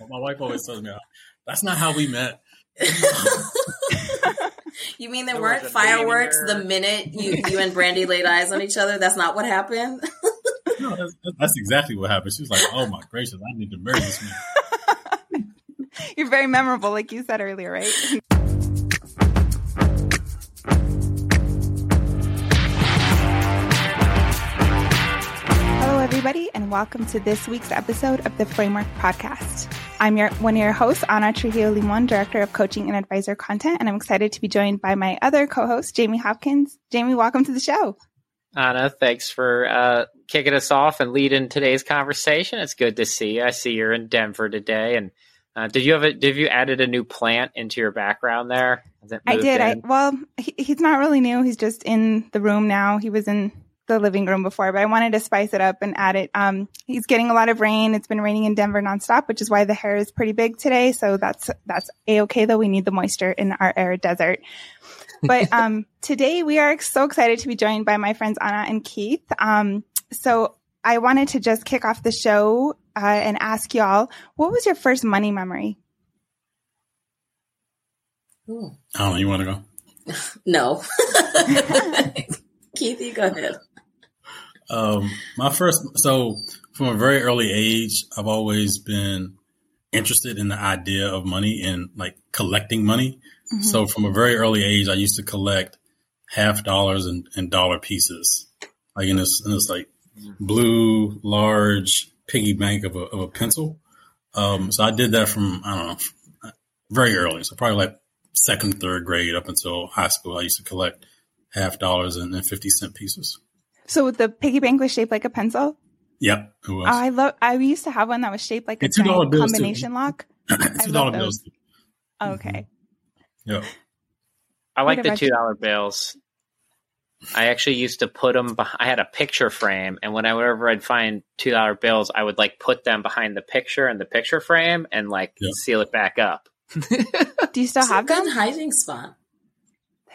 My wife always tells me, uh, "That's not how we met." you mean there, there weren't fireworks the minute you you and Brandy laid eyes on each other? That's not what happened. no, that's, that's, exactly what happened. She was like, "Oh my gracious, I need to marry this man." You're very memorable, like you said earlier, right? Hello, everybody, and welcome to this week's episode of the Framework Podcast. I'm your one of your hosts, Ana Trujillo Limón, Director of Coaching and Advisor Content, and I'm excited to be joined by my other co-host, Jamie Hopkins. Jamie, welcome to the show. Anna, thanks for uh, kicking us off and leading today's conversation. It's good to see you. I see you're in Denver today, and uh, did you have a, did you added a new plant into your background there? I did. In? I well, he, he's not really new. He's just in the room now. He was in the living room before, but I wanted to spice it up and add it. Um, he's getting a lot of rain. It's been raining in Denver nonstop, which is why the hair is pretty big today. So that's, that's a okay though. We need the moisture in our arid desert. But, um, today we are so excited to be joined by my friends Anna and Keith. Um, so I wanted to just kick off the show, uh, and ask y'all, what was your first money memory? Ooh. Oh, you want to go? no. Keith, you go ahead. Um, my first, so from a very early age, I've always been interested in the idea of money and like collecting money. Mm-hmm. So from a very early age, I used to collect half dollars and, and dollar pieces, like in this, in this like blue, large piggy bank of a, of a pencil. Um, so I did that from, I don't know, very early. So probably like second, third grade up until high school. I used to collect half dollars and, and 50 cent pieces. So the piggy bank was shaped like a pencil. Yep, it was. I love. I used to have one that was shaped like a giant combination too. lock. two dollar bills. Okay. Mm-hmm. Yeah. I like the two dollar bills. I actually used to put them. Behind, I had a picture frame, and whenever I'd find two dollar bills, I would like put them behind the picture and the picture frame, and like seal it back up. Do you still it's have a good hiding spot?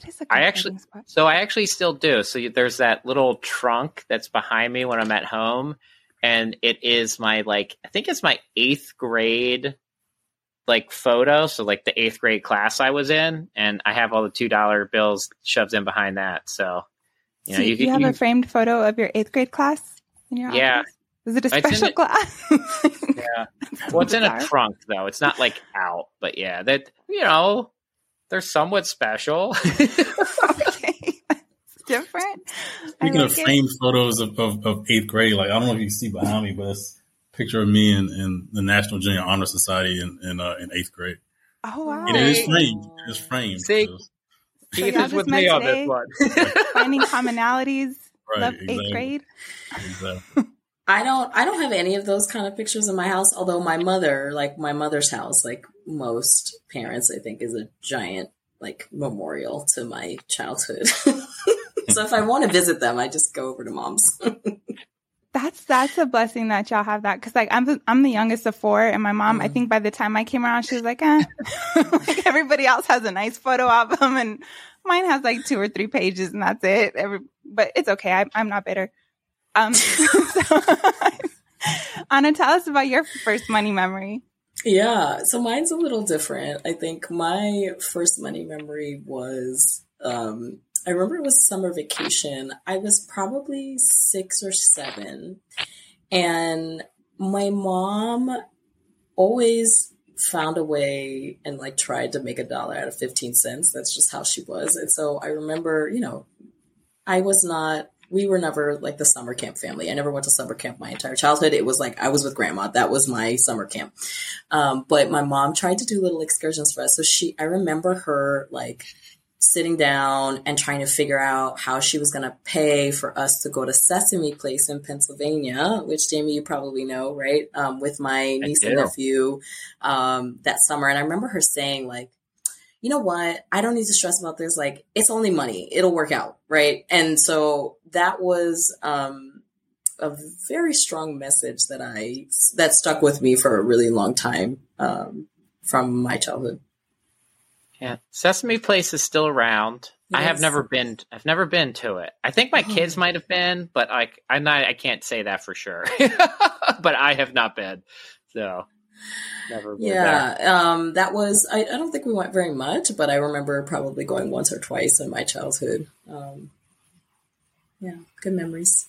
That is a I actually spot. so I actually still do. So there's that little trunk that's behind me when I'm at home, and it is my like I think it's my eighth grade like photo. So like the eighth grade class I was in, and I have all the two dollar bills shoved in behind that. So you know, so you, you, have you, a framed photo of your eighth grade class in your yeah. Office? Is it a special a, class? yeah. Well, it's in a trunk though. It's not like out, but yeah, that you know, they're somewhat special. okay. Different. Speaking like of it. framed photos of, of, of, eighth grade, like I don't know if you see behind me, but it's a picture of me in, in the National Junior Honor Society in in, uh, in eighth grade. Oh wow! And it is framed. It is framed. See, so. Keith so is with me on this one. finding commonalities. Right, Love exactly. eighth grade. Exactly. I don't I don't have any of those kind of pictures in my house, although my mother, like my mother's house, like most parents, I think, is a giant like memorial to my childhood. so if I want to visit them, I just go over to mom's. that's that's a blessing that y'all have that because like I'm the, I'm the youngest of four, and my mom. Mm. I think by the time I came around, she was like, eh. like everybody else has a nice photo album, and mine has like two or three pages, and that's it. Every, but it's okay. I, I'm not bitter. Um, so, Ana, tell us about your first money memory. Yeah, so mine's a little different. I think my first money memory was um, I remember it was summer vacation. I was probably six or seven, and my mom always found a way and like tried to make a dollar out of 15 cents. That's just how she was. And so I remember, you know, I was not we were never like the summer camp family. I never went to summer camp my entire childhood. It was like I was with grandma. That was my summer camp. Um, but my mom tried to do little excursions for us. So she, I remember her like sitting down and trying to figure out how she was going to pay for us to go to Sesame Place in Pennsylvania, which Jamie, you probably know, right? Um, with my niece and nephew um, that summer. And I remember her saying, like, you know what? I don't need to stress about this. Like, it's only money. It'll work out. Right. And so that was, um, a very strong message that I, that stuck with me for a really long time, um, from my childhood. Yeah. Sesame Place is still around. Yes. I have never been, I've never been to it. I think my kids might have been, but like, I'm not, I can't say that for sure, but I have not been. So Never. Yeah, um, that was. I, I don't think we went very much, but I remember probably going once or twice in my childhood. Um, yeah, good memories.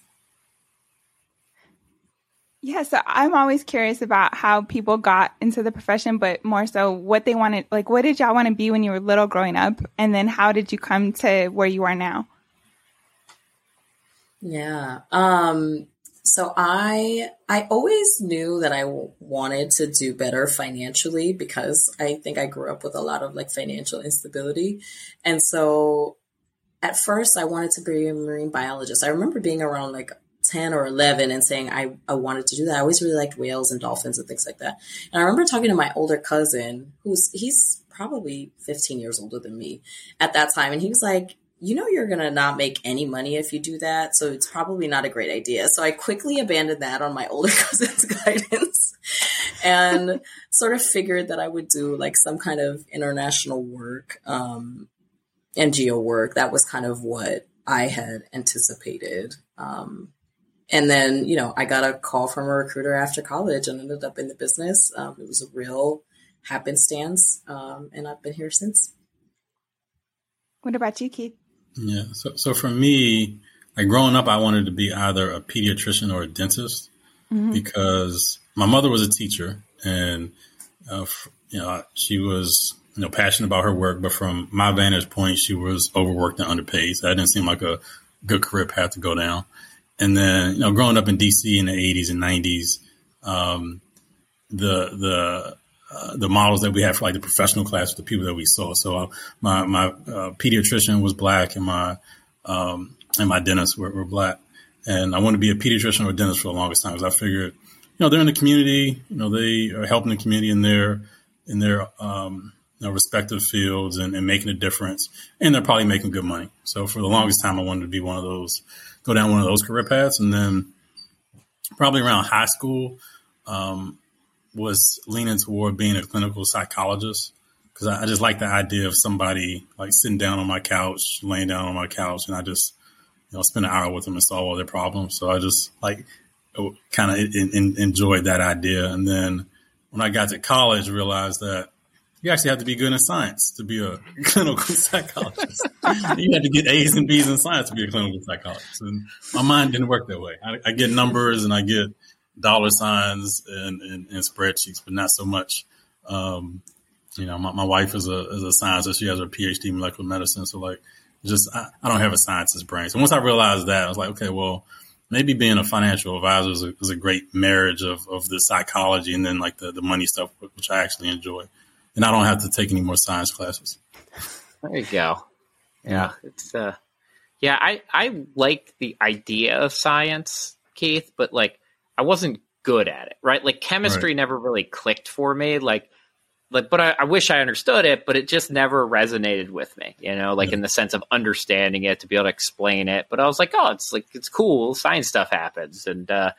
Yeah, so I'm always curious about how people got into the profession, but more so what they wanted. Like, what did y'all want to be when you were little growing up? And then how did you come to where you are now? Yeah. Um, so I I always knew that I wanted to do better financially because I think I grew up with a lot of like financial instability. And so at first I wanted to be a marine biologist. I remember being around like 10 or 11 and saying I, I wanted to do that. I always really liked whales and dolphins and things like that. And I remember talking to my older cousin who's he's probably 15 years older than me at that time and he was like you know you're going to not make any money if you do that so it's probably not a great idea. So i quickly abandoned that on my older cousin's guidance and sort of figured that i would do like some kind of international work um, ngo work. That was kind of what i had anticipated. Um, and then you know i got a call from a recruiter after college and ended up in the business. Um, it was a real happenstance um, and i've been here since. What about you, Keith? Yeah. So, so for me, like growing up, I wanted to be either a pediatrician or a dentist because my mother was a teacher and, uh, f- you know, she was, you know, passionate about her work, but from my vantage point, she was overworked and underpaid. So that didn't seem like a good career path to go down. And then, you know, growing up in DC in the 80s and 90s, um, the, the, uh, the models that we had for like the professional class, the people that we saw. So uh, my my uh, pediatrician was black, and my um, and my dentist were, were black. And I wanted to be a pediatrician or a dentist for the longest time because I figured, you know, they're in the community, you know, they are helping the community in their in their um, you know, respective fields and, and making a difference, and they're probably making good money. So for the longest time, I wanted to be one of those, go down one of those career paths, and then probably around high school. Um, was leaning toward being a clinical psychologist because I, I, just like the idea of somebody like sitting down on my couch, laying down on my couch, and I just you know spend an hour with them and solve all their problems. So I just like kind of enjoyed that idea. And then when I got to college, realized that you actually have to be good in science to be a clinical psychologist. you have to get A's and B's in science to be a clinical psychologist. And my mind didn't work that way. I, I get numbers and I get dollar signs and, and, and, spreadsheets, but not so much. Um, you know, my, my wife is a is a scientist. She has her PhD in molecular medicine. So like, just I, I don't have a scientist brain. So once I realized that, I was like, okay, well, maybe being a financial advisor is a, is a great marriage of of the psychology and then like the the money stuff, which I actually enjoy. And I don't have to take any more science classes. There you go. Yeah, it's uh, yeah, I I like the idea of science, Keith, but like I wasn't good at it, right? Like chemistry right. never really clicked for me. Like, like, but I, I, wish I understood it, but it just never resonated with me, you know, like yeah. in the sense of understanding it to be able to explain it. But I was like, oh, it's like, it's cool. Science stuff happens. And, uh,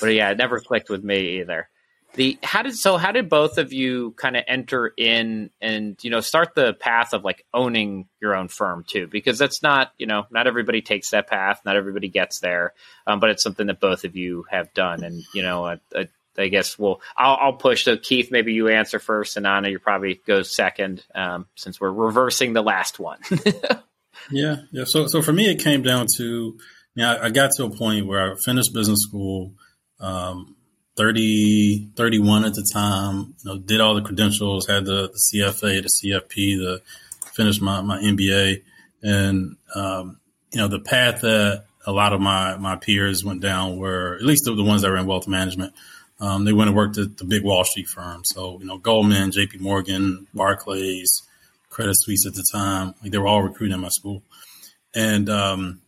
but yeah, it never clicked with me either. The, how did, so how did both of you kind of enter in and, you know, start the path of like owning your own firm too? Because that's not, you know, not everybody takes that path. Not everybody gets there. Um, but it's something that both of you have done. And, you know, I, I, I guess we'll, I'll, I'll, push. So Keith, maybe you answer first and Anna, you probably go second, um, since we're reversing the last one. yeah. Yeah. So, so for me, it came down to, you know, I, got to a point where I finished business school, um, 30, 31 at the time, you know, did all the credentials, had the, the CFA, the CFP, the finished my, my MBA. And, um, you know, the path that a lot of my, my peers went down were, at least the, the ones that were in wealth management, um, they went and worked at the big Wall Street firms. So, you know, Goldman, JP Morgan, Barclays, Credit Suisse at the time, like they were all recruiting in my school. And, um,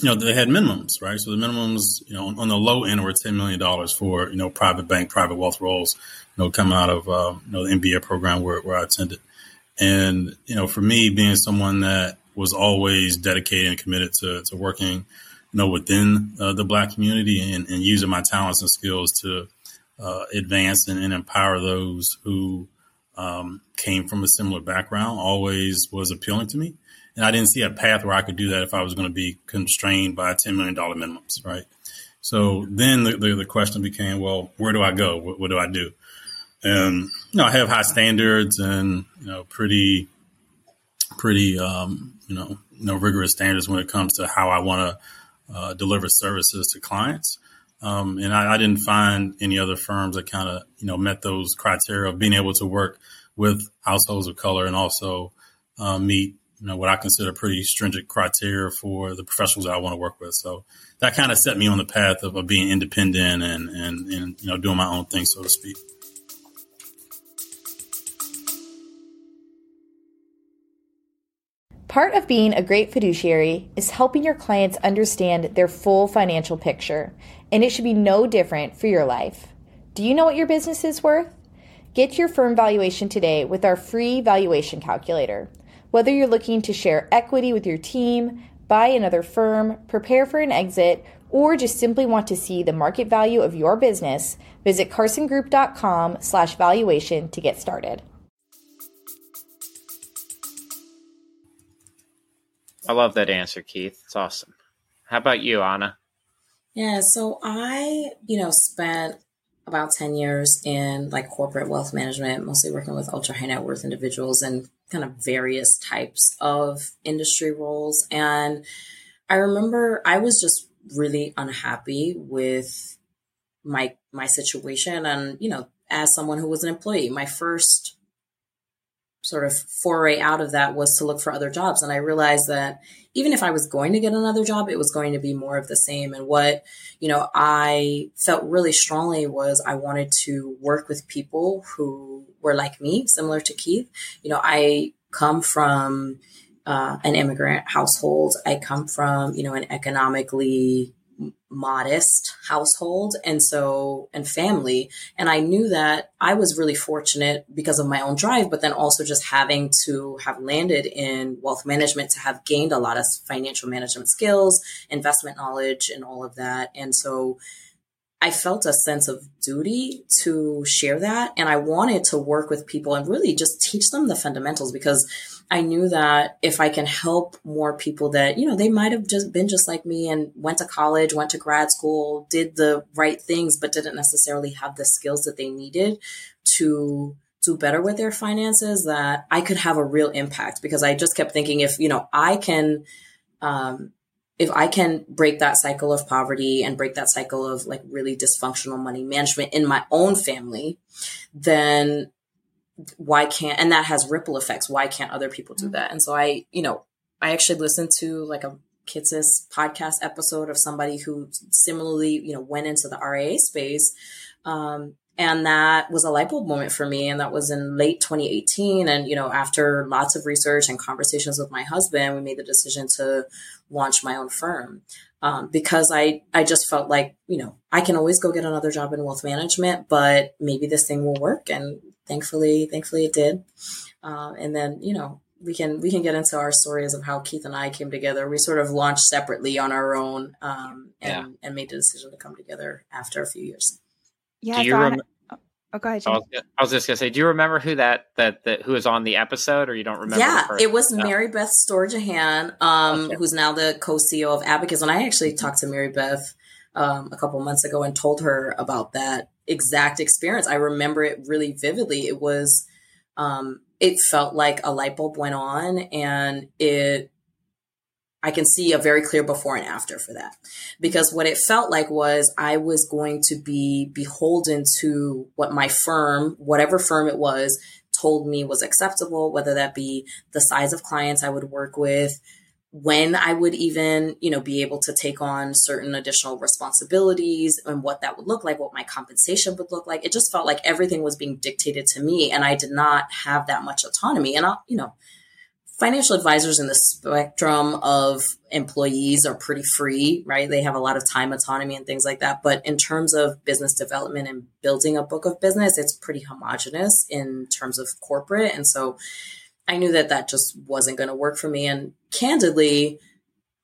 you know, they had minimums, right? So the minimums, you know, on, on the low end were $10 million for, you know, private bank, private wealth roles, you know, coming out of, uh, you know, the MBA program where, where I attended. And, you know, for me being someone that was always dedicated and committed to, to working, you know, within uh, the black community and, and, using my talents and skills to uh, advance and, and, empower those who um, came from a similar background always was appealing to me. And I didn't see a path where I could do that if I was going to be constrained by $10 million minimums, right? So then the, the, the question became, well, where do I go? What, what do I do? and you know I have high standards and you know pretty pretty um, you know you know rigorous standards when it comes to how I want to uh, deliver services to clients. Um, and I, I, didn't find any other firms that kind of you know met those criteria of being able to work with households of color and also uh, meet you know what I consider pretty stringent criteria for the professionals that I want to work with. So that kind of set me on the path of, of being independent and, and and you know doing my own thing, so to speak. Part of being a great fiduciary is helping your clients understand their full financial picture, and it should be no different for your life. Do you know what your business is worth? Get your firm valuation today with our free valuation calculator. Whether you're looking to share equity with your team, buy another firm, prepare for an exit, or just simply want to see the market value of your business, visit carsongroup.com slash valuation to get started. I love that answer, Keith. It's awesome. How about you, Anna? Yeah, so I, you know, spent about 10 years in like corporate wealth management, mostly working with ultra high net worth individuals and kind of various types of industry roles. And I remember I was just really unhappy with my my situation and you know as someone who was an employee my first sort of foray out of that was to look for other jobs. And I realized that even if I was going to get another job, it was going to be more of the same. And what, you know, I felt really strongly was I wanted to work with people who were like me, similar to Keith. You know, I come from uh, an immigrant household. I come from, you know, an economically modest household and so and family. And i knew that i was really fortunate because of my own drive but then also just having to have landed in wealth management to have gained a lot of financial management skills investment knowledge and all of that. And so I felt a sense of duty to share that. And I wanted to work with people and really just teach them the fundamentals because I knew that if I can help more people that, you know, they might have just been just like me and went to college, went to grad school, did the right things, but didn't necessarily have the skills that they needed to do better with their finances, that I could have a real impact because I just kept thinking if, you know, I can, um, if I can break that cycle of poverty and break that cycle of like really dysfunctional money management in my own family, then why can't, and that has ripple effects. Why can't other people do that? And so I, you know, I actually listened to like a Kitces podcast episode of somebody who similarly, you know, went into the RIA space. Um, and that was a light bulb moment for me. And that was in late 2018. And, you know, after lots of research and conversations with my husband, we made the decision to launch my own firm. Um, because I, I just felt like, you know, I can always go get another job in wealth management, but maybe this thing will work. And thankfully, thankfully it did. Uh, and then, you know, we can we can get into our stories of how Keith and I came together. We sort of launched separately on our own um, and, yeah. and made the decision to come together after a few years. Yeah. Do you rem- oh, go ahead. I was, I was, just gonna say, do you remember who that that that who was on the episode, or you don't remember? Yeah, it was no. Mary Beth Storjohann, um, okay. who's now the co-CEO of Abacus, and I actually talked to Mary Beth um, a couple months ago and told her about that exact experience. I remember it really vividly. It was, um, it felt like a light bulb went on, and it I can see a very clear before and after for that. Because what it felt like was I was going to be beholden to what my firm, whatever firm it was, told me was acceptable, whether that be the size of clients I would work with, when I would even, you know, be able to take on certain additional responsibilities and what that would look like, what my compensation would look like. It just felt like everything was being dictated to me and I did not have that much autonomy. And I, you know, financial advisors in the spectrum of employees are pretty free, right? They have a lot of time autonomy and things like that. But in terms of business development and building a book of business, it's pretty homogenous in terms of corporate. And so I knew that that just wasn't going to work for me. And candidly,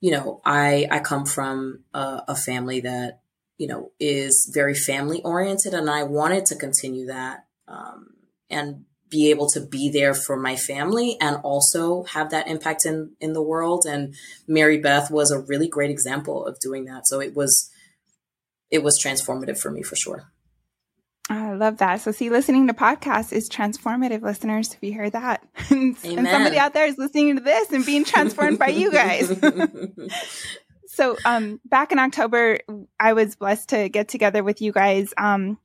you know, I, I come from a, a family that, you know, is very family oriented and I wanted to continue that. Um, and be able to be there for my family and also have that impact in in the world and Mary Beth was a really great example of doing that so it was it was transformative for me for sure I love that. So, see, listening to podcasts is transformative, listeners. If you hear that, and somebody out there is listening to this and being transformed by you guys. so, um, back in October, I was blessed to get together with you guys. Um,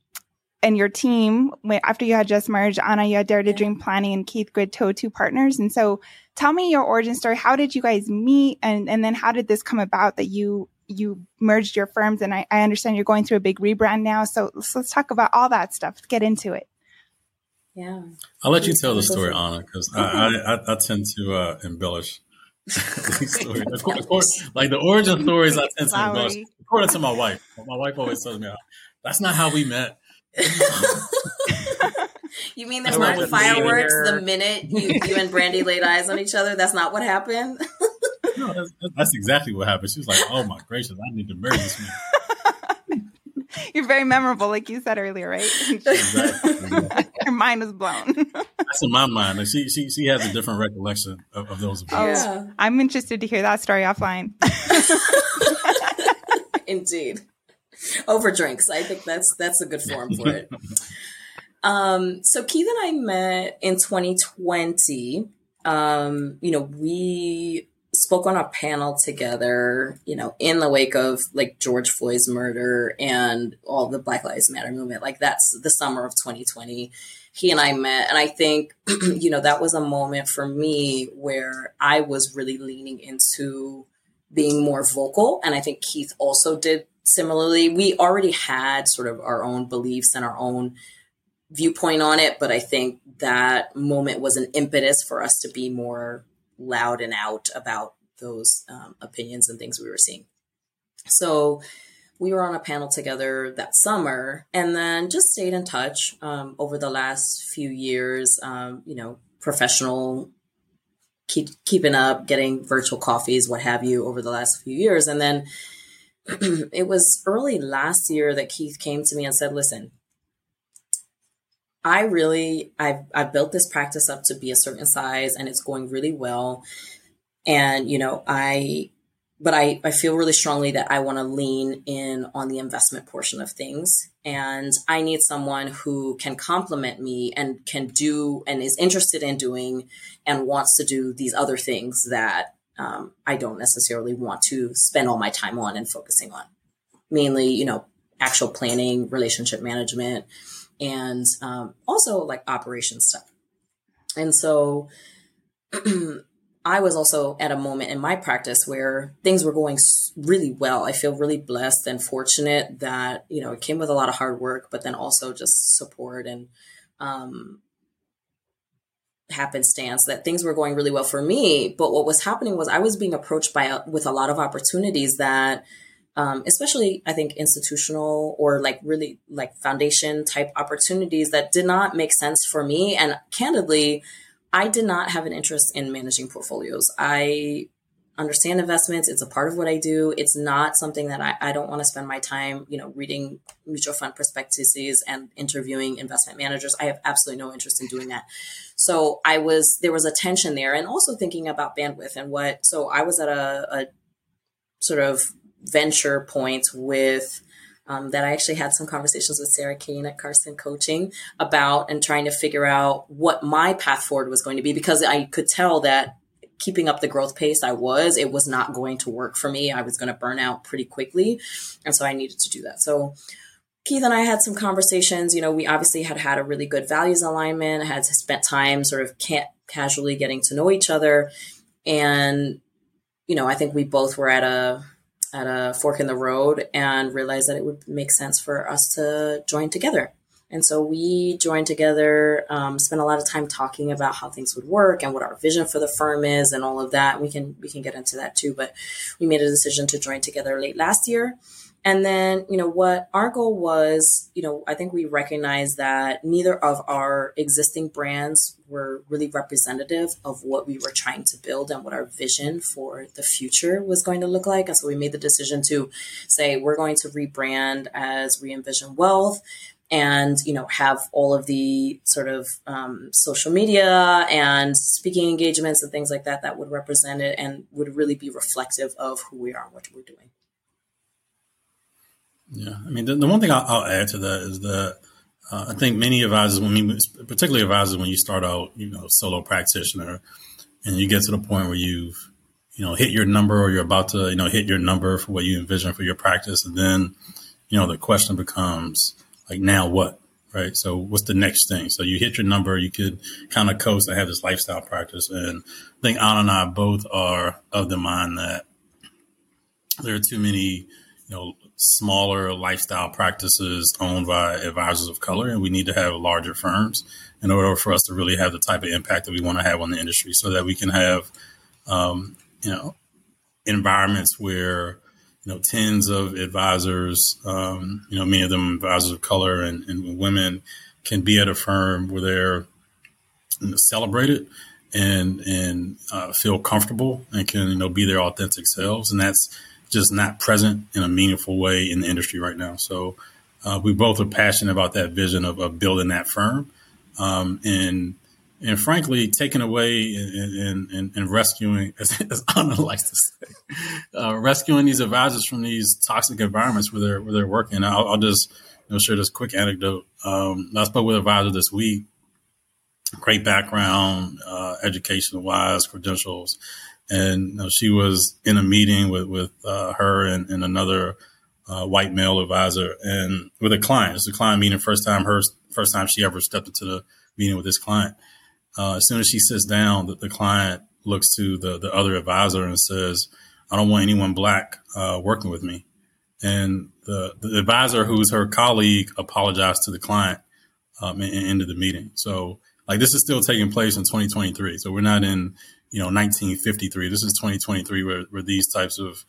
and your team after you had just merged anna you had dare to yeah. dream planning and keith GRID 202 partners and so tell me your origin story how did you guys meet and and then how did this come about that you you merged your firms and I, I understand you're going through a big rebrand now. So let's, let's talk about all that stuff. Let's get into it. Yeah. I'll let you tell the story, Anna, because I, I, I, tend to uh, embellish these stories. Of course, of course, like the origin stories, I tend to embellish. According to my wife, my wife always tells me, "That's not how we met." you mean there's not fireworks the minute you, you and Brandy laid eyes on each other? That's not what happened no, that's, that's, exactly what happened. She was like, "Oh my gracious, I need to marry this man." You're very memorable, like you said earlier, right? Exactly. Her mind was blown. That's in my mind. Like she, she, she has a different recollection of, of those events. Oh, yeah. I'm interested to hear that story offline. Indeed, over drinks. I think that's that's a good form for it. Um, so Keith and I met in 2020. Um, you know, we spoke on a panel together, you know, in the wake of like George Floyd's murder and all the Black Lives Matter movement. Like that's the summer of 2020. He and I met, and I think, you know, that was a moment for me where I was really leaning into being more vocal. And I think Keith also did similarly. We already had sort of our own beliefs and our own viewpoint on it, but I think that moment was an impetus for us to be more loud and out about those um, opinions and things we were seeing. So we were on a panel together that summer and then just stayed in touch um, over the last few years, um, you know, professional, keep, keeping up, getting virtual coffees, what have you, over the last few years. And then it was early last year that Keith came to me and said, listen, I really I've I've built this practice up to be a certain size and it's going really well. And you know, I but I, I feel really strongly that I want to lean in on the investment portion of things. And I need someone who can complement me and can do and is interested in doing and wants to do these other things that um, I don't necessarily want to spend all my time on and focusing on. Mainly, you know, actual planning, relationship management, and um, also like operation stuff. And so I was also at a moment in my practice where things were going really well. I feel really blessed and fortunate that, you know, it came with a lot of hard work, but then also just support and um, happenstance that things were going really well for me. But what was happening was I was being approached by with a lot of opportunities that um, especially I think institutional or like really like foundation type opportunities that did not make sense for me. And candidly, I did not have an interest in managing portfolios. I understand investments. It's a part of what I do. It's not something that I, I don't want to spend my time, you know, reading mutual fund prospectuses and interviewing investment managers. I have absolutely no interest in doing that. So I was, there was a tension there and also thinking about bandwidth and what, so I was at a, a sort of venture point with um, that I actually had some conversations with Sarah Kane at Carson Coaching about and trying to figure out what my path forward was going to be because I could tell that keeping up the growth pace I was, it was not going to work for me. I was going to burn out pretty quickly. And so I needed to do that. So Keith and I had some conversations. You know, we obviously had had a really good values alignment, had spent time sort of ca- casually getting to know each other. And, you know, I think we both were at a, at a fork in the road and realized that it would make sense for us to join together. And so we joined together, um, spent a lot of time talking about how things would work and what our vision for the firm is and all of that. We can we can get into that too, but we made a decision to join together late last year. And then, you know, what our goal was, you know, I think we recognized that neither of our existing brands were really representative of what we were trying to build and what our vision for the future was going to look like. And so we made the decision to say we're going to rebrand as Re Envision Wealth and you know have all of the sort of um, social media and speaking engagements and things like that that would represent it and would really be reflective of who we are and what we're doing. Yeah, I mean, the, the one thing I'll, I'll, add to that is that uh, I think many advisors, when we, particularly advisors, when you start out, you know, solo practitioner, and you get to the point where you've, you know, hit your number or you're about to, you know, hit your number for what you envision for your practice, and then, you know, the question becomes like, now what? Right. So what's the next thing? So you hit your number, you could kind of coast. I have this lifestyle practice. And I think Anna and I both are of the mind that there are too many, you know, smaller lifestyle practices owned by advisors of color, and we need to have larger firms in order for us to really have the type of impact that we want to have on the industry, so that we can have, um, you know, environments where you know tens of advisors, um, you know, many of them advisors of color and, and women, can be at a firm where they're you know, celebrated and and uh, feel comfortable and can you know be their authentic selves, and that's just not present in a meaningful way in the industry right now. So uh, we both are passionate about that vision of, of building that firm, um, and and frankly, taking away and, and, and rescuing, as, as Anna likes to say, uh, rescuing these advisors from these toxic environments where they're where they're working. I'll, I'll just you know, share this quick anecdote. Um, I spoke with an advisor this week. Great background, uh, educational wise, credentials, and you know, she was in a meeting with with uh, her and, and another uh, white male advisor, and with a client. It's a client meeting, first time her first time she ever stepped into the meeting with this client. Uh, as soon as she sits down, the, the, client looks to the the other advisor and says, "I don't want anyone black uh, working with me." And the, the advisor, who's her colleague, apologized to the client um, and, and ended the meeting. So, like, this is still taking place in 2023. So we're not in you know 1953. This is 2023 where, where these types of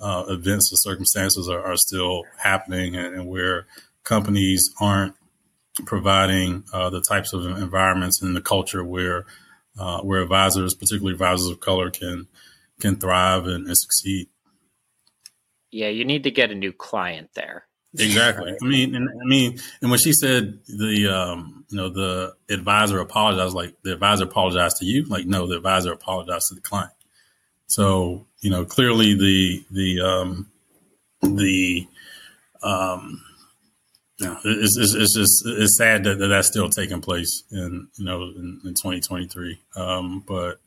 uh, events or circumstances are, are still happening and, and, where companies aren't providing uh, the types of environments and the culture where uh, where advisors, particularly advisors of color, can can thrive and, and succeed. Yeah, you need to get a new client there. Exactly. I mean, and, I mean, and when she said the, um, you know, the advisor apologized, like the advisor apologized to you, like no, the advisor apologized to the client. So you know, clearly the the um, the um, know, it's, it's, it's just it's sad that, that, that's still taking place in you know in, in 2023. Um, but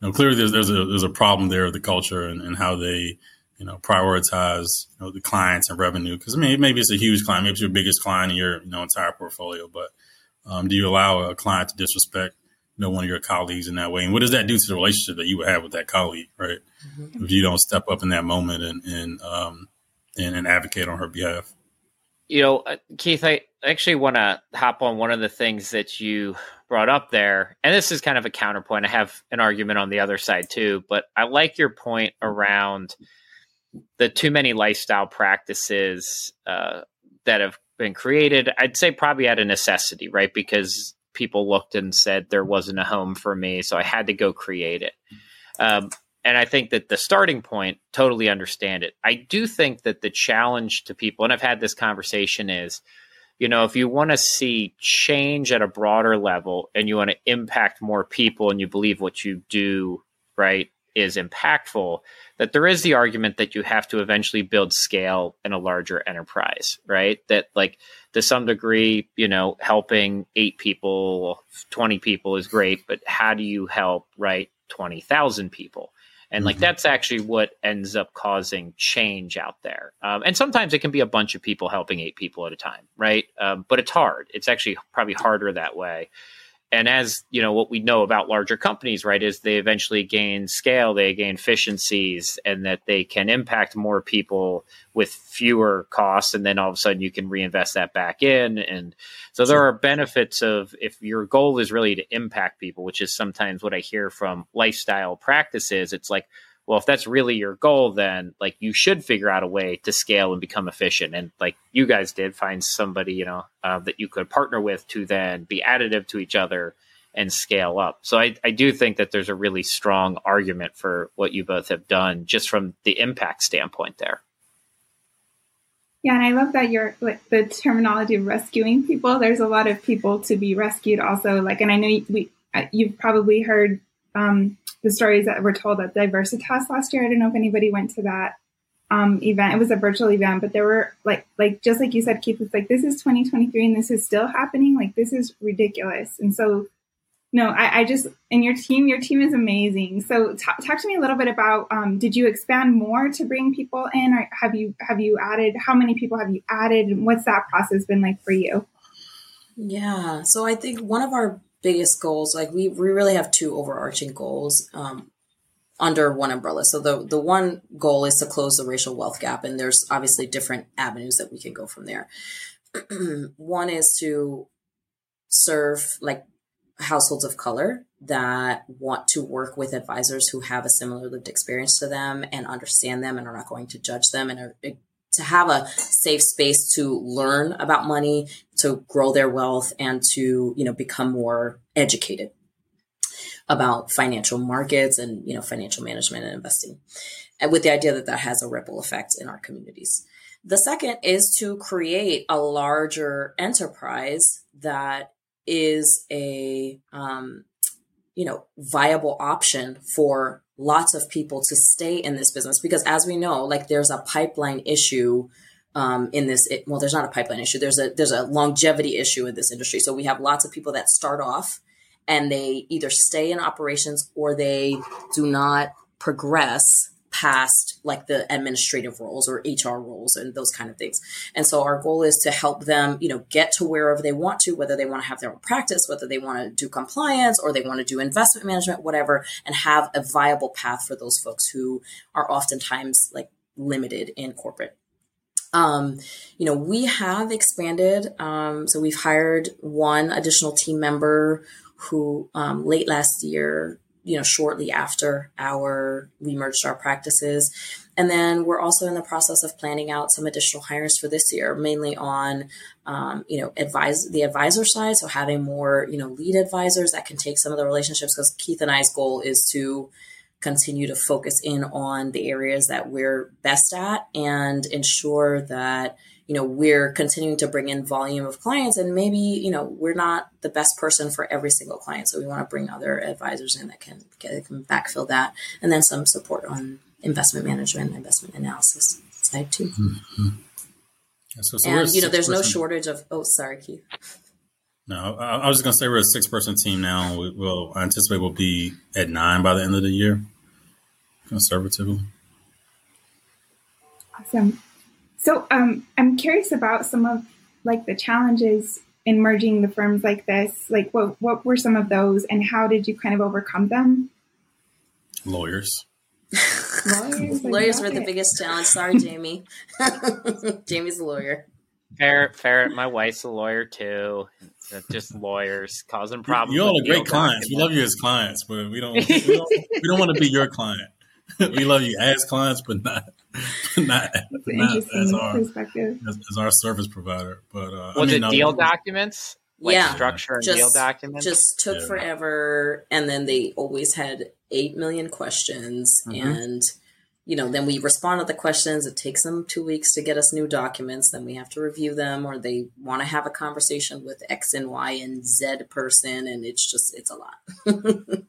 you know, clearly there's there's a there's a problem there of the culture and, and how they you know, prioritize you know the clients and revenue? Because I mean, maybe it's a huge client, maybe it's your biggest client in your you know entire portfolio, but um, do you allow a client to disrespect you know one of your colleagues in that way? And what does that do to the relationship that you would have with that colleague, right? Mm-hmm. If you don't step up in that moment and and um, and, and advocate on her behalf. You know, uh, Keith, I actually want to hop on one of the things that you brought up there, and this is kind of a counterpoint. I have an argument on the other side too, but I like your point around the too many lifestyle practices uh, that have been created. I'd say probably out of necessity, right? Because people looked and said there wasn't a home for me, so I had to go create it. Um, and I think that the starting point, totally understand it. I do think that the challenge to people, and I've had this conversation, is you know, if you want to see change at a broader level and you want to impact more people and you believe what you do, right, is impactful, that there is the argument that you have to eventually build scale in a larger enterprise, right? That, like, to some degree, you know, helping eight people, 20 people is great, but how do you help, right, 20,000 people? And like mm-hmm. that's actually what ends up causing change out there. Um, and sometimes it can be a bunch of people helping eight people at a time, right? Um, but it's hard. It's actually probably harder that way and as you know what we know about larger companies right is they eventually gain scale they gain efficiencies and that they can impact more people with fewer costs and then all of a sudden you can reinvest that back in. And so there are benefits of if your goal is really to impact people which is sometimes what i hear from lifestyle practices it's like well, if that's really your goal, then like you should figure out a way to scale and become efficient. And like you guys did, find somebody you know uh, that you could partner with to then be additive to each other and scale up. So I, I do think that there's a really strong argument for what you both have done, just from the impact standpoint there. Yeah, and I love that you're like the terminology of rescuing people. There's a lot of people to be rescued, also. Like, and I know we you've probably heard um, the stories that were told at Diversitas last year. I don't know if anybody went to that. um, event. It was a virtual event, but there were like, like just like you said, Keith, it's like this is 2023 and this is still happening. Like this is ridiculous. And so, no, I, I just and your team, your team is amazing. So t- talk to me a little bit about. Um, did you expand more to bring people in, or have you have you added? How many people have you added, and what's that process been like for you? Yeah, so I think one of our biggest goals, like we we really have two overarching goals. Um, under one umbrella. So the the one goal is to close the racial wealth gap, and there's obviously different avenues that we can go from there. one is to serve like households of color that want to work with advisors who have a similar lived experience to them and understand them and are not going to judge them and are to have a safe space to learn about money, to grow their wealth and to, you know, become more educated about financial markets and you know financial management and investing and with the idea that that has a ripple effect in our communities. The second is to create a larger enterprise that is a um, you know viable option for lots of people to stay in this business. Because as we know like there's a pipeline issue um, in this it, well there's not a pipeline issue. There's a there's a longevity issue in this industry. So we have lots of people that start off and they either stay in operations or they do not progress past like the administrative roles or HR roles and those kind of things. And so our goal is to help them, you know, get to wherever they want to, whether they want to have their own practice, whether they want to do compliance or they want to do investment management, whatever, and have a viable path for those folks who are oftentimes like limited in corporate. Um, you know, we have expanded. Um, so we've hired one additional team member who um, late last year, you know, shortly after our we merged our practices, and then we're also in the process of planning out some additional hires for this year, mainly on um, you know advise the advisor side, so having more you know lead advisors that can take some of the relationships. Because Keith and I's goal is to continue to focus in on the areas that we're best at and ensure that you know we're continuing to bring in volume of clients and maybe you know we're not the best person for every single client. So we want to bring other advisors in that can, can backfill that and then some support on investment management investment analysis side too. Mm-hmm. yeah, so, so and you know there's no shortage of oh sorry keith. No i, I was just going to say we're a six person team now. We, will i anticipate we'll be at nine by the end of the year conservatively. Awesome so um, I'm curious about some of like the challenges in merging the firms like this. Like what what were some of those and how did you kind of overcome them? Lawyers. Lawyers, Lawyers were it. the biggest challenge. Sorry, Jamie. Jamie's a lawyer. Ferret, Ferret, my wife's a lawyer too. Just lawyers causing problems. You all are great clients. We love you as clients, but we don't. We don't, we don't want to be your client. we love you as clients, but not not, not as our. As, as, our service provider. But uh, was I mean, it deal documents? Like yeah, structure and just, deal documents. Just took yeah. forever, and then they always had eight million questions, mm-hmm. and you know, then we respond to the questions. It takes them two weeks to get us new documents. Then we have to review them, or they want to have a conversation with X and Y and Z person, and it's just it's a lot.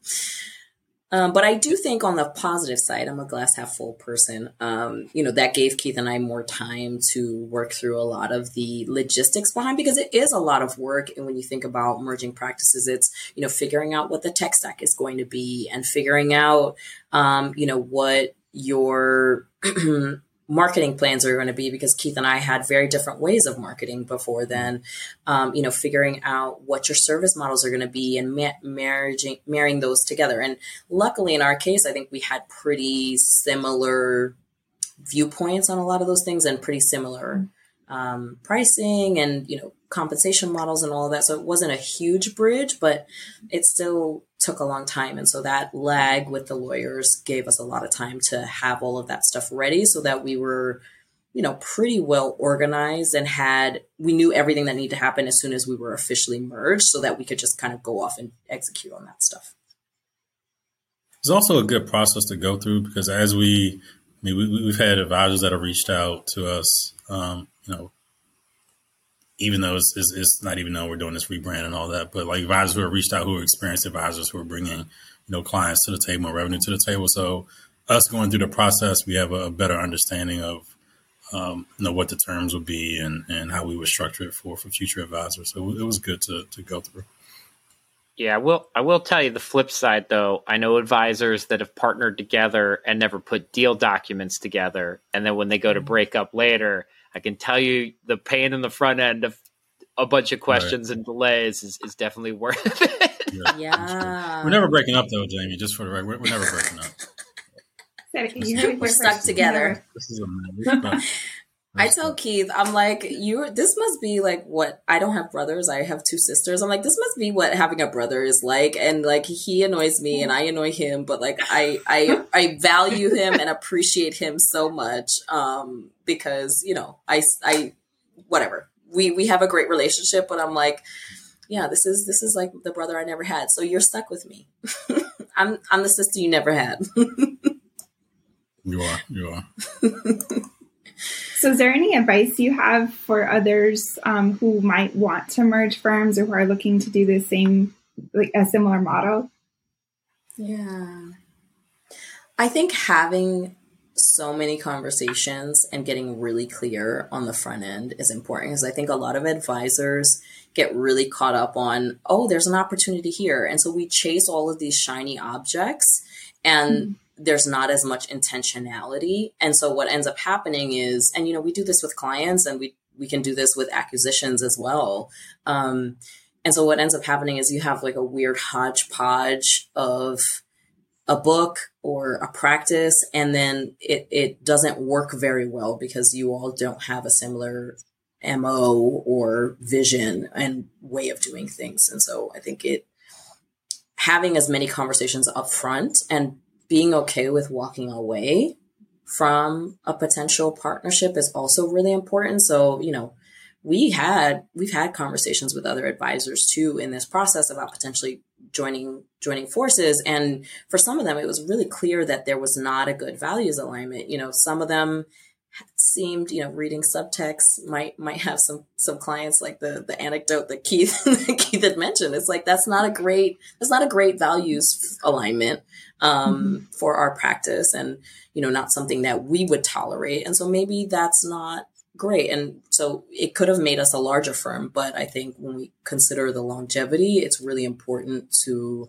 Um, but I do think on the positive side, I'm a glass half full person. Um, you know, that gave Keith and I more time to work through a lot of the logistics behind because it is a lot of work. And when you think about merging practices, it's, you know, figuring out what the tech stack is going to be and figuring out, um, you know, what your marketing plans are going to be because Keith and I had very different ways of marketing before then. Um, you know, figuring out what your service models are going to be and ma- marrying marrying those together. And luckily, in our case, I think we had pretty similar viewpoints on a lot of those things and pretty similar um, pricing and you know compensation models and all of that. So it wasn't a huge bridge, but it still took a long time. And so that lag with the lawyers gave us a lot of time to have all of that stuff ready so that we were, you know, pretty well organized and had, we knew everything that needed to happen as soon as we were officially merged so that we could just kind of go off and execute on that stuff. It's also a good process to go through because as we, I mean, we, have had advisors that have reached out to us, um, you know, even though it's, it's, it's, not even though we're doing this rebrand and all that, but like advisors who have reached out, who are experienced advisors who are bringing, you know, clients to the table and revenue to the table. So us going through the process, we have a better understanding of um, you know what the terms would be and, and how we would structure it for for future advisors. So it was good to to go through. Yeah, I will. I will tell you the flip side, though. I know advisors that have partnered together and never put deal documents together, and then when they go to mm-hmm. break up later, I can tell you the pain in the front end of a bunch of questions right. and delays is, is definitely worth it. Yeah. yeah. We're never breaking up, though, Jamie. Just for the record, we're, we're never breaking up. We're stuck together. This is a I tell Keith, I'm like, you. This must be like what I don't have brothers. I have two sisters. I'm like, this must be what having a brother is like. And like, he annoys me, and I annoy him. But like, I I I value him and appreciate him so much. Um, because you know, I I whatever. We we have a great relationship, but I'm like, yeah, this is this is like the brother I never had. So you're stuck with me. I'm I'm the sister you never had. you are. You are. So, is there any advice you have for others um, who might want to merge firms or who are looking to do the same, like a similar model? Yeah. I think having so many conversations and getting really clear on the front end is important because I think a lot of advisors get really caught up on, oh, there's an opportunity here. And so we chase all of these shiny objects and mm-hmm there's not as much intentionality. And so what ends up happening is, and you know, we do this with clients and we, we can do this with acquisitions as well. Um, and so what ends up happening is you have like a weird hodgepodge of a book or a practice, and then it, it doesn't work very well because you all don't have a similar MO or vision and way of doing things. And so I think it having as many conversations up front and being okay with walking away from a potential partnership is also really important. So, you know, we had we've had conversations with other advisors too in this process about potentially joining joining forces and for some of them it was really clear that there was not a good values alignment you know some of them seemed you know reading subtext might might have some some clients like the the anecdote that keith that keith had mentioned it's like that's not a great that's not a great values alignment um, mm-hmm. for our practice and, you know, not something that we would tolerate. And so maybe that's not great. And so it could have made us a larger firm. But I think when we consider the longevity, it's really important to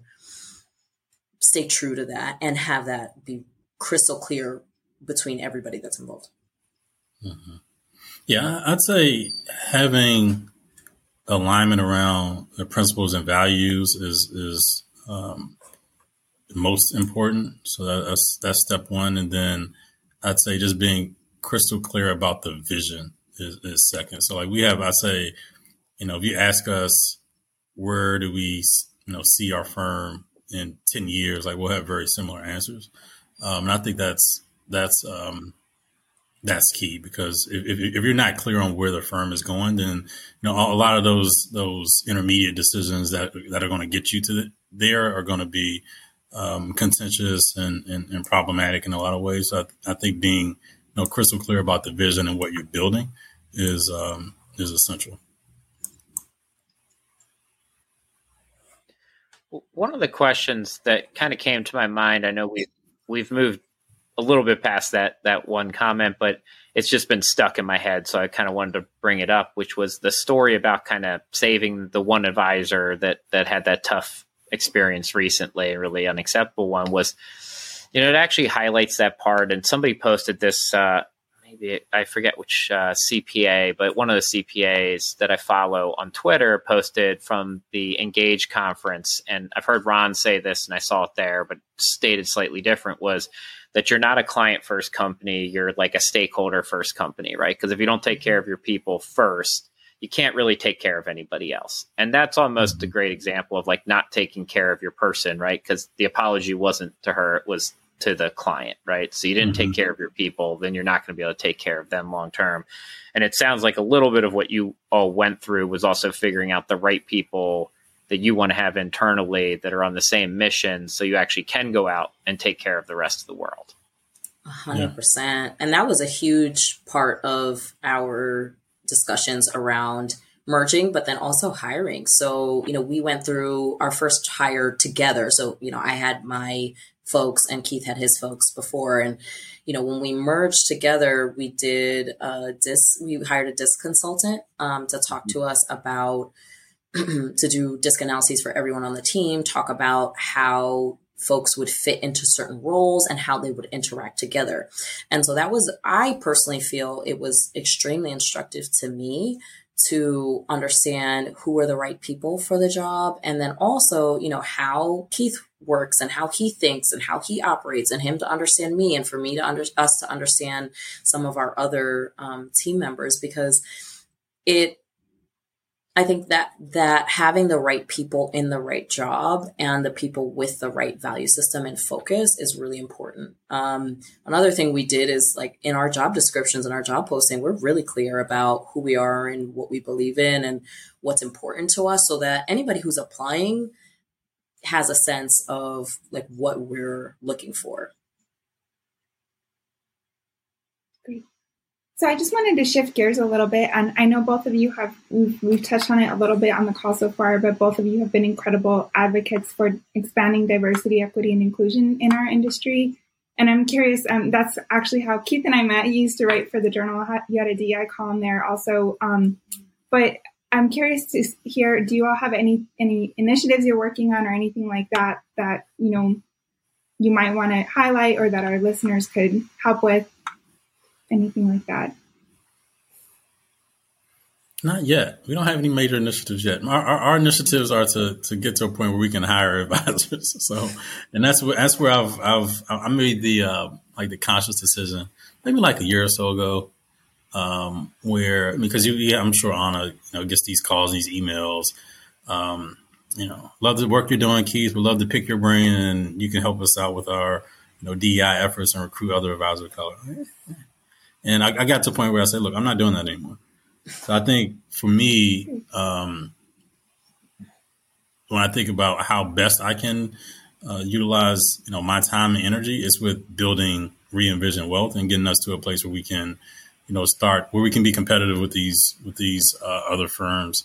stay true to that and have that be crystal clear between everybody that's involved. Mm-hmm. Yeah, I'd say having alignment around the principles and values is is um, most important. So that's that's step one, and then I'd say just being crystal clear about the vision is, is second. So like we have, I say, you know, if you ask us where do we, you know, see our firm in ten years, like we'll have very similar answers. Um, and I think that's that's um, that's key because if, if, you're not clear on where the firm is going, then you know a lot of those those intermediate decisions that that are going to get you to the, there are going to be um, contentious and, and, and, problematic in a lot of ways. So I, I, think being you know crystal clear about the vision and what you're building is um, is essential. One of the questions that kind of came to my mind, I know we we've moved a little bit past that that one comment, but it's just been stuck in my head, so I kind of wanted to bring it up, which was the story about kind of saving the one advisor that that had that tough experience recently, really unacceptable one, was you know it actually highlights that part. And somebody posted this. Uh, maybe I forget which uh, CPA, but one of the CPAs that I follow on Twitter posted from the Engage conference, and I've heard Ron say this, and I saw it there, but stated slightly different was that you're not a client first company, you're like a stakeholder first company, right? Because if you don't take care of your people first, you can't really take care of anybody else. And that's almost a mm-hmm. great example of like not taking care of your person, right? Because the apology wasn't to her, it was to the client, right? So you didn't mm-hmm. take care of your people, then you're not going to be able to take care of them long term. And it sounds like a little bit of what you all went through was also figuring out the right people that you want to have internally that are on the same mission so you actually can go out and take care of the rest of the world. 100%. Yeah. And that was a huge part of our discussions around merging, but then also hiring. So, you know, we went through our first hire together. So, you know, I had my folks and Keith had his folks before. And, you know, when we merged together, we did a dis we hired a DISC consultant um, to talk to us about, to do DISC analyses for everyone on the team, talk about how folks would fit into certain roles and how they would interact together. And so that was, I personally feel it was extremely instructive to me to understand who are the right people for the job and then also you know how keith works and how he thinks and how he operates and him to understand me and for me to under us to understand some of our other um, team members because it I think that that having the right people in the right job and the people with the right value system and focus is really important. Um, another thing we did is like in our job descriptions and our job posting, we're really clear about who we are and what we believe in and what's important to us, so that anybody who's applying has a sense of like what we're looking for. So I just wanted to shift gears a little bit, and I know both of you have we've, we've touched on it a little bit on the call so far, but both of you have been incredible advocates for expanding diversity, equity, and inclusion in our industry. And I'm curious, um, that's actually how Keith and I met. He used to write for the Journal. You had a DI column there also. Um, but I'm curious to hear, do you all have any any initiatives you're working on or anything like that that you know you might want to highlight or that our listeners could help with? Anything like that? Not yet. We don't have any major initiatives yet. Our, our, our, initiatives are to, to get to a point where we can hire advisors. So, and that's where that's where I've I've I made the uh, like the conscious decision maybe like a year or so ago, um, where because you, yeah, I'm sure Anna you know gets these calls, and these emails. Um, you know, love the work you're doing, Keith. We love to pick your brain, and you can help us out with our you know DEI efforts and recruit other advisors of color. And I, I, got to a point where I said, look, I'm not doing that anymore. So I think for me, um, when I think about how best I can uh, utilize, you know, my time and energy is with building Re-Envision Wealth and getting us to a place where we can, you know, start where we can be competitive with these with these uh, other firms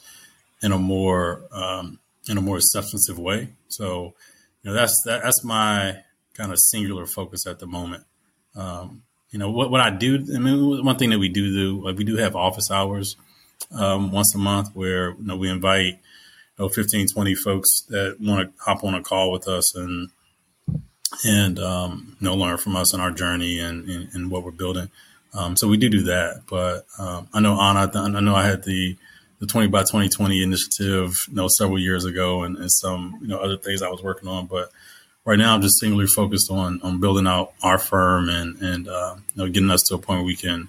in a more um, in a more substantive way. So, you know, that's that, that's my kind of singular focus at the moment. Um, you know what what I do. I mean, one thing that we do do like we do have office hours um, once a month where you know we invite you know 15, 20 folks that want to hop on a call with us and and um, you know learn from us on our journey and, and, and what we're building. Um, so we do do that. But um, I know Anna, I know I had the the 20 by 2020 initiative, you know, several years ago and, and some, you know, other things I was working on. But right now I'm just singularly focused on on building out our firm and and uh, you know getting us to a point where we can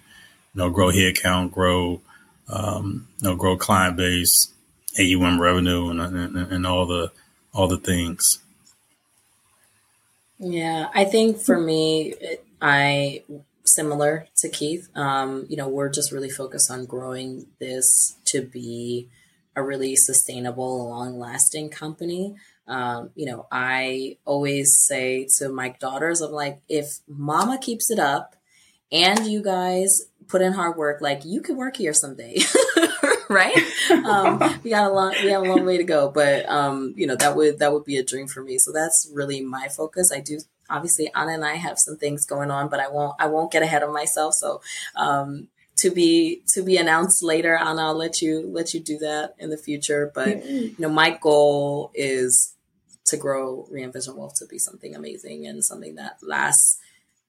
you know grow headcount, grow um, you know grow client base, AUM revenue, and, and and all the all the things. Yeah, I think for me, I similar to Keith. Um, you know, we're just really focused on growing this to be a really sustainable, long lasting company. Um, you know, I always say to my daughters, I'm like, if mama keeps it up and you guys put in hard work, like you can work here someday. right? Um, we got a long, we have a long way to go, but, um, you know, that would, that would be a dream for me. So that's really my focus. I do, obviously Anna and I have some things going on, but I won't, I won't get ahead of myself. So, um, to be to be announced later and I'll let you let you do that in the future. But you know, my goal is to grow Re-Envision Wealth to be something amazing and something that lasts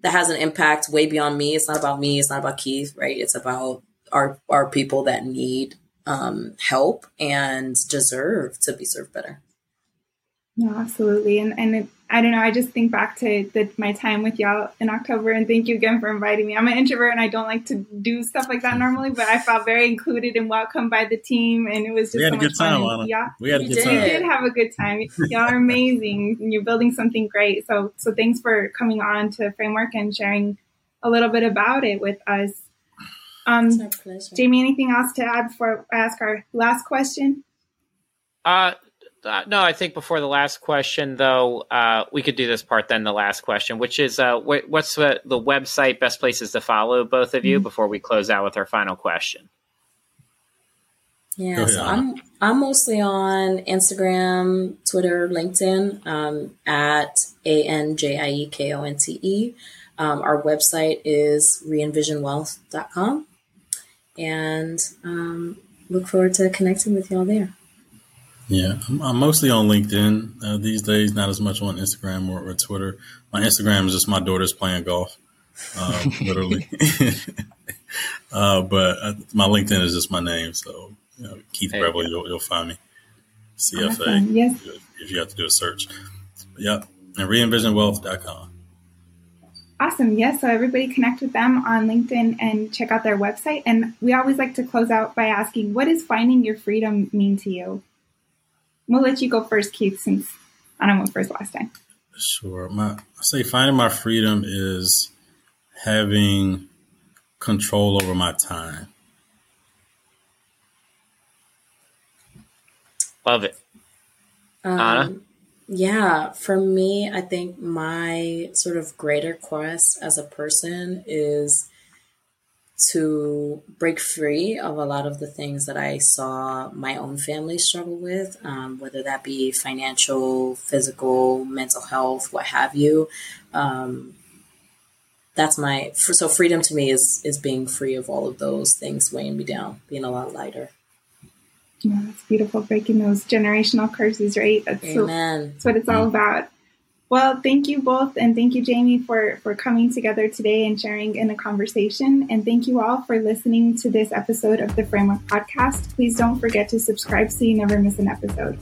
that has an impact way beyond me. It's not about me, it's not about Keith, right? It's about our our people that need um, help and deserve to be served better. No, absolutely. And and it, I don't know. I just think back to the, my time with y'all in October, and thank you again for inviting me. I'm an introvert, and I don't like to do stuff like that normally, but I felt very included and welcomed by the team, and it was just we had so a good time. Fun. Yeah, we had a good time. We did have a good time. Y'all are amazing, and you're building something great. So so thanks for coming on to Framework and sharing a little bit about it with us. Um, Jamie, anything else to add before I ask our last question? Uh, uh, no, I think before the last question, though, uh, we could do this part then the last question, which is uh, wh- what's the, the, website, best places to follow both of you mm-hmm. before we close out with our final question? Yeah, so I'm I'm mostly on Instagram, Twitter, LinkedIn um, at a n j i e k o n t e. Um, our website is reenvisionwealth.com, and um, look forward to connecting with y'all there. Yeah, I'm, I'm mostly on LinkedIn uh, these days. Not as much on Instagram or, or Twitter. My Instagram is just my daughter's playing golf, um, literally. uh, but uh, my LinkedIn is just my name. So you know, Keith There you Beverly, go. you'll, you'll find me. CFA. Awesome. Yes. If you have to do a search. But yeah, and reenvisionwealth.com. Awesome. Yes. So everybody connect with them on LinkedIn and check out their website. And we always like to close out by asking, what does finding your freedom mean to you? We'll let you go first, Keith, since I don't went first last time. Sure. My I say finding my freedom is having control over my time. Love it. Anna? Um, yeah, for me, I think my sort of greater quest as a person is to break free of a lot of the things that I saw my own family struggle with, um, whether that be financial, physical, mental health, what have you. Um, that's my so freedom to me is is being free of all of those things weighing me down, being a lot lighter. Yeah, that's beautiful. Breaking those generational curses, right? That's so, that's what it's all about. Well, thank you both, and thank you, Jamie, for for coming together today and sharing in a conversation. And thank you all for listening to this episode of the Framework Podcast. Please don't forget to subscribe so you never miss an episode.